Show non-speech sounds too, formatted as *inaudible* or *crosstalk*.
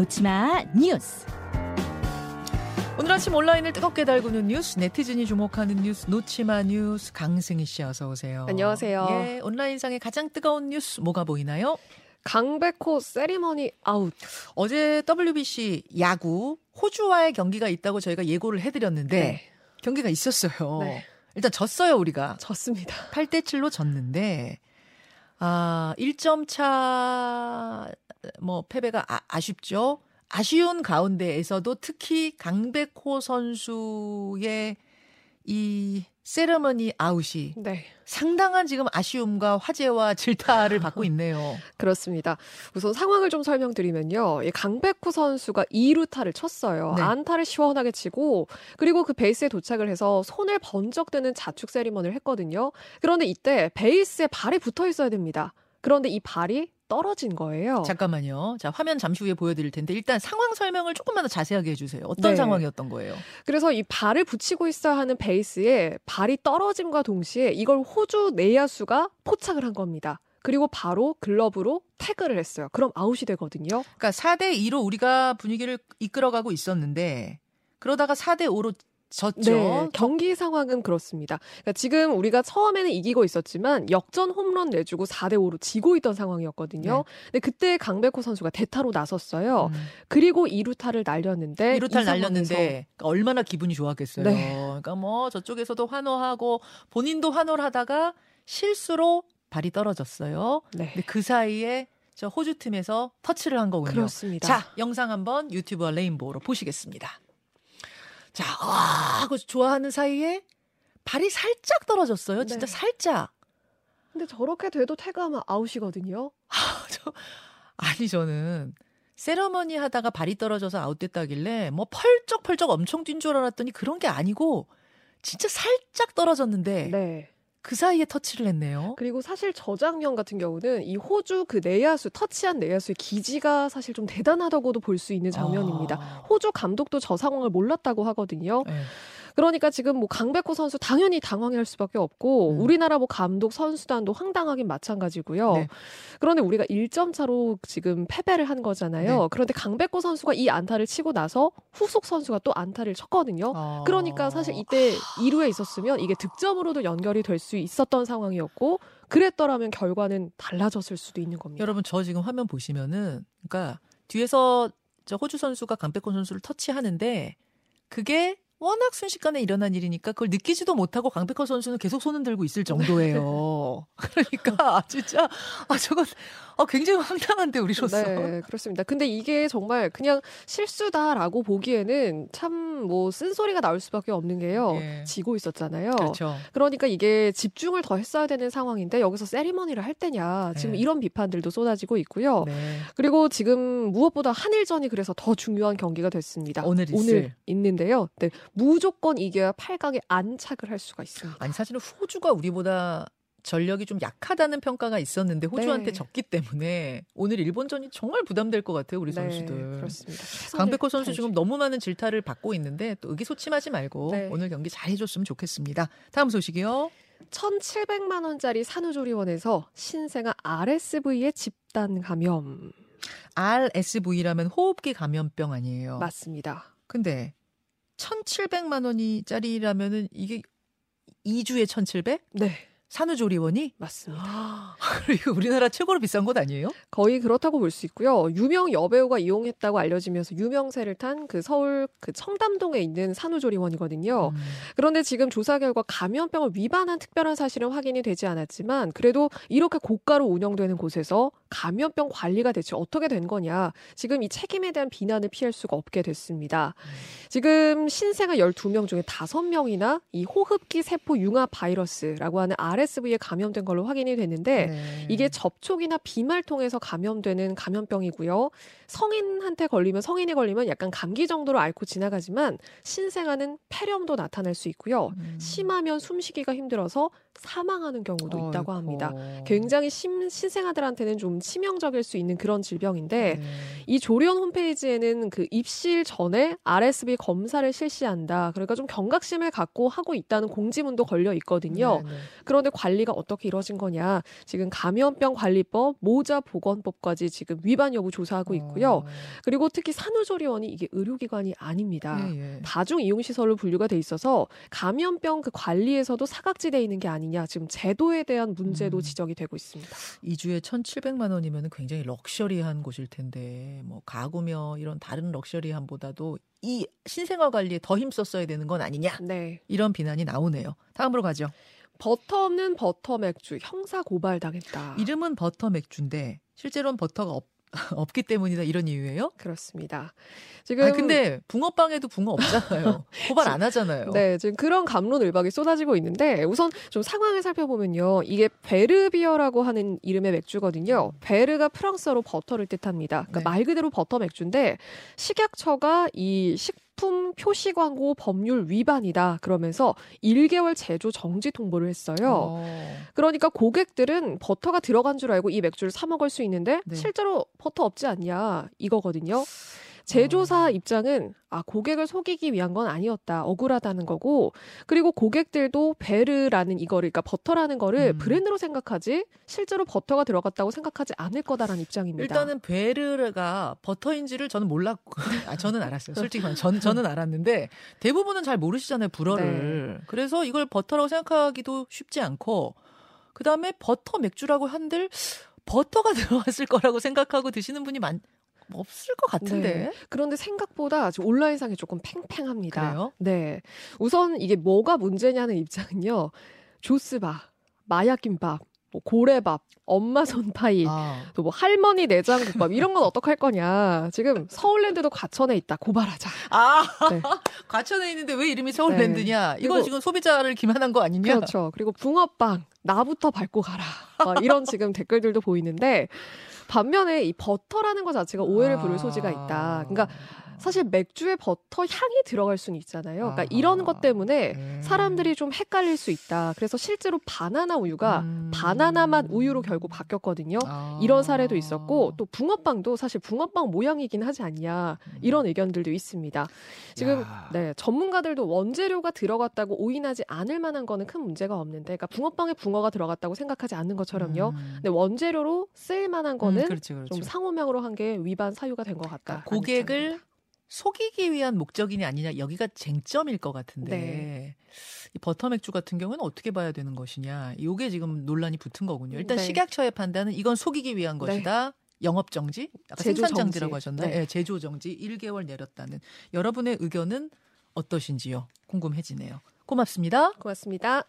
놓지 마 뉴스. 오늘 아침 온라인을 뜨겁게 달구는 뉴스, 네티즌이 주목하는 뉴스, 놓지 마 뉴스, 강승희 씨 어서 오세요. 안녕하세요. 예, 온라인상의 가장 뜨거운 뉴스 뭐가 보이나요? 강백호 세리머니 아웃. 어제 WBC 야구 호주와의 경기가 있다고 저희가 예고를 해드렸는데 네. 경기가 있었어요. 네. 일단 졌어요 우리가. 졌습니다. 8대 7로 졌는데 아 1점 차 뭐 패배가 아, 아쉽죠. 아쉬운 가운데에서도 특히 강백호 선수의 이 세레머니 아웃이 네. 상당한 지금 아쉬움과 화제와 질타를 *laughs* 받고 있네요. 그렇습니다. 우선 상황을 좀 설명드리면요. 이 강백호 선수가 2루타를 쳤어요. 네. 안타를 시원하게 치고 그리고 그 베이스에 도착을 해서 손을 번쩍 드는 자축 세리머니를 했거든요. 그런데 이때 베이스에 발이 붙어 있어야 됩니다. 그런데 이 발이 떨어진 거예요. 잠깐만요. 자, 화면 잠시 후에 보여드릴 텐데 일단 상황 설명을 조금만 더 자세하게 해주세요. 어떤 네. 상황이었던 거예요? 그래서 이 발을 붙이고 있어야 하는 베이스에 발이 떨어짐과 동시에 이걸 호주 내야수가 포착을 한 겁니다. 그리고 바로 글러브로 태그를 했어요. 그럼 아웃이 되거든요. 그러니까 4대 2로 우리가 분위기를 이끌어가고 있었는데 그러다가 4대 5로 졌죠. 네, 경기 상황은 그렇습니다. 그러니까 지금 우리가 처음에는 이기고 있었지만 역전 홈런 내주고 4대 5로 지고 있던 상황이었거든요. 근데 그때 강백호 선수가 대타로 나섰어요. 음. 그리고 2루타를 날렸는데 이루탈 이 상황에서 날렸는데 그러니까 얼마나 기분이 좋았겠어요. 네. 그러니까 뭐 저쪽에서도 환호하고 본인도 환호를 하다가 실수로 발이 떨어졌어요. 네. 근데 그 사이에 저 호주 팀에서 터치를 한 거군요. 그렇습니다. 자, 영상 한번 유튜브와 레인보우로 보시겠습니다. 자, 와, 그 좋아하는 사이에 발이 살짝 떨어졌어요. 진짜 네. 살짝. 근데 저렇게 돼도 태그하면 아웃이거든요. 저, 아니 저는 세러머니 하다가 발이 떨어져서 아웃됐다길래 뭐 펄쩍펄쩍 엄청 뛴 줄 알았더니 그런 게 아니고 진짜 살짝 떨어졌는데 네. 그 사이에 터치를 했네요. 그리고 사실 저 장면 같은 경우는 이 호주 그 내야수 터치한 내야수의 기지가 사실 좀 대단하다고도 볼 수 있는 장면입니다. 아. 호주 감독도 저 상황을 몰랐다고 하거든요. 네. 그러니까 지금 뭐 강백호 선수 당연히 당황할 수밖에 없고 음. 우리나라 뭐 감독 선수단도 황당하긴 마찬가지고요. 네. 그런데 우리가 1점 차로 지금 패배를 한 거잖아요. 네. 그런데 강백호 선수가 이 안타를 치고 나서 후속 선수가 또 안타를 쳤거든요. 어. 그러니까 사실 이때 2루에 있었으면 이게 득점으로도 연결이 될 수 있었던 상황이었고 그랬더라면 결과는 달라졌을 수도 있는 겁니다. 여러분 저 지금 화면 보시면은 그러니까 뒤에서 저 호주 선수가 강백호 선수를 터치하는데 그게 워낙 순식간에 일어난 일이니까 그걸 느끼지도 못하고 강백호 선수는 계속 손은 들고 있을 정도예요. *laughs* 그러니까 진짜 아 저건 아 굉장히 황당한데 우리로서. 네, 그렇습니다. 근데 이게 정말 그냥 실수다라고 보기에는 참 뭐 쓴소리가 나올 수밖에 없는 게요. 예. 지고 있었잖아요. 그렇죠. 그러니까 이게 집중을 더 했어야 되는 상황인데 여기서 세리머니를 할 때냐 지금 네. 이런 비판들도 쏟아지고 있고요. 네. 그리고 지금 무엇보다 한일전이 그래서 더 중요한 경기가 됐습니다. 오늘 있을. 있는데요. 네, 무조건 이겨야 8강에 안착을 할 수가 있습니다. 아니 사실은 호주가 우리보다 전력이 좀 약하다는 평가가 있었는데 호주한테 네. 졌기 때문에 오늘 일본전이 정말 부담될 것 같아요 우리 선수들. 네, 그렇습니다. 강백호 선수. 지금 너무 많은 질타를 받고 있는데 또 의기소침하지 말고 네. 오늘 경기 잘 해줬으면 좋겠습니다. 다음 소식이요. 1,700만 원짜리 산후조리원에서 신생아 RSV의 집단 감염 RSV라면 호흡기 감염병 아니에요. 맞습니다. 근데 1,700만 원이 짜리라면은 이게 2주에 1,700? 네, 산후조리원이? 맞습니다. *laughs* 이거 우리나라 최고로 비싼 곳 아니에요? 거의 그렇다고 볼 수 있고요. 유명 여배우가 이용했다고 알려지면서 유명세를 탄 그 서울 그 청담동에 있는 산후조리원이거든요. 음. 그런데 지금 조사 결과 감염병을 위반한 특별한 사실은 확인이 되지 않았지만 그래도 이렇게 고가로 운영되는 곳에서 감염병 관리가 대체 어떻게 된 거냐. 지금 이 책임에 대한 비난을 피할 수가 없게 됐습니다. 지금 신생아 12명 중에 5명이나 이 호흡기 세포 융합 바이러스라고 하는 RSV에 감염된 걸로 확인이 됐는데 네. 이게 접촉이나 비말 통해서 감염되는 감염병이고요. 성인한테 걸리면 성인이 걸리면 약간 감기 정도로 앓고 지나가지만 신생아는 폐렴도 나타날 수 있고요. 음. 심하면 숨쉬기가 힘들어서 사망하는 경우도 있다고 어이구. 합니다. 굉장히 심, 신생아들한테는 좀 치명적일 수 있는 그런 질병인데 네. 이 조리원 홈페이지에는 그 입실 전에 RSV 검사를 실시한다. 그러니까 좀 경각심을 갖고 하고 있다는 공지문도 걸려 있거든요. 네, 네. 그런데 관리가 어떻게 이루어진 거냐? 지금 감염병 관리법, 모자 보건법까지 지금 위반 여부 조사하고 있고요. 있고요. 어. 그리고 특히 산후조리원이 이게 의료기관이 아닙니다. 예, 예. 다중 이용 시설로 분류가 돼 있어서 감염병 그 관리에서도 사각지대에 있는 게 아니냐 지금 제도에 대한 문제도 음. 지적이 되고 있습니다. 2주에 1,700만 원이면 굉장히 럭셔리한 곳일 텐데 뭐 가구며 이런 다른 럭셔리함보다도 이 신생아 관리에 더 힘썼어야 되는 건 아니냐 네. 이런 비난이 나오네요. 다음으로 가죠. 버터 없는 버터 맥주 형사 고발 당했다. 이름은 버터 맥주인데 실제로는 버터가 없, *laughs* 없기 때문이다 이런 이유예요? 그렇습니다. 지금 아 근데 붕어빵에도 붕어 없잖아요. *laughs* 고발 안 하잖아요. 네, 지금 그런 갑론을박이 쏟아지고 있는데 우선 좀 상황을 살펴보면요. 이게 뵈르비어라고 하는 이름의 맥주거든요. beurre가 프랑스어로 버터를 뜻합니다. 그러니까 네. 말 그대로 버터 맥주인데 식약처가 이 식 품 표시 광고 법률 위반이다 그러면서 1개월 제조 정지 통보를 했어요. 어. 그러니까 고객들은 버터가 들어간 줄 알고 이 맥주를 사 먹을 수 있는데 네. 실제로 버터 없지 않냐 이거거든요. 제조사 어. 입장은 아 고객을 속이기 위한 건 아니었다 억울하다는 거고 그리고 고객들도 베르라는 이거를 그러니까 버터라는 거를 음. 브랜드로 생각하지 실제로 버터가 들어갔다고 생각하지 않을 거다라는 입장입니다. 일단은 베르가 버터인지를 저는 몰랐고, *laughs* 아, 저는 알았어요. 솔직히 전, 저는 알았는데 대부분은 잘 모르시잖아요, 불어를. 네. 그래서 이걸 버터라고 생각하기도 쉽지 않고, 그 다음에 버터 맥주라고 한들 버터가 *laughs* 들어갔을 거라고 생각하고 드시는 분이 많, 없을 것 같은데. 네. 그런데 생각보다 지금 온라인상에 조금 팽팽합니다. 그래요? 네. 우선 이게 뭐가 문제냐는 입장은요. 조스바, 마약김밥, 뭐 고래밥, 엄마 손파이, 아, 또뭐 할머니 내장국밥 이런 건 어떡할 거냐. 지금 서울랜드도 과천에 있다. 고발하자. 아, 네. *laughs* 과천에 있는데 왜 이름이 서울랜드냐? 이거 그리고- 지금 소비자를 기만한 거 아니냐? 그렇죠. 그리고 붕어빵 나부터 밟고 가라. 막 이런 지금 댓글들도 보이는데 반면에 이 버터라는 것 자체가 오해를 부를 소지가 있다. 그러니까 사실 맥주에 버터 향이 들어갈 수는 있잖아요. 그러니까 아하. 이런 것 때문에 음. 사람들이 좀 헷갈릴 수 있다. 그래서 실제로 바나나 우유가 음. 바나나 맛 우유로 결국 바뀌었거든요. 아. 이런 사례도 있었고 또 붕어빵도 사실 붕어빵 모양이긴 하지 않냐 이런 의견들도 있습니다. 지금 야. 네 전문가들도 원재료가 들어갔다고 오인하지 않을 만한 거는 큰 문제가 없는데, 그러니까 붕어빵에 붕어가 들어갔다고 생각하지 않는 것처럼요. 음. 근데 원재료로 쓰일 만한 거는 음, 그렇지, 그렇지. 좀 상호명으로 한 게 위반 사유가 된 것 같다. 그러니까 고객을 속이기 위한 목적이냐 아니냐 여기가 쟁점일 것 같은데 네. 이 버터 맥주 같은 경우는 어떻게 봐야 되는 것이냐 이게 지금 논란이 붙은 거군요. 일단 네. 식약처의 판단은 이건 속이기 위한 네. 것이다. 영업 정지, 아까 생산 정지라고 정지. 하셨나요? 네. 예, 제조 정지 1개월 내렸다는 여러분의 의견은 어떠신지요? 궁금해지네요. 고맙습니다. 고맙습니다.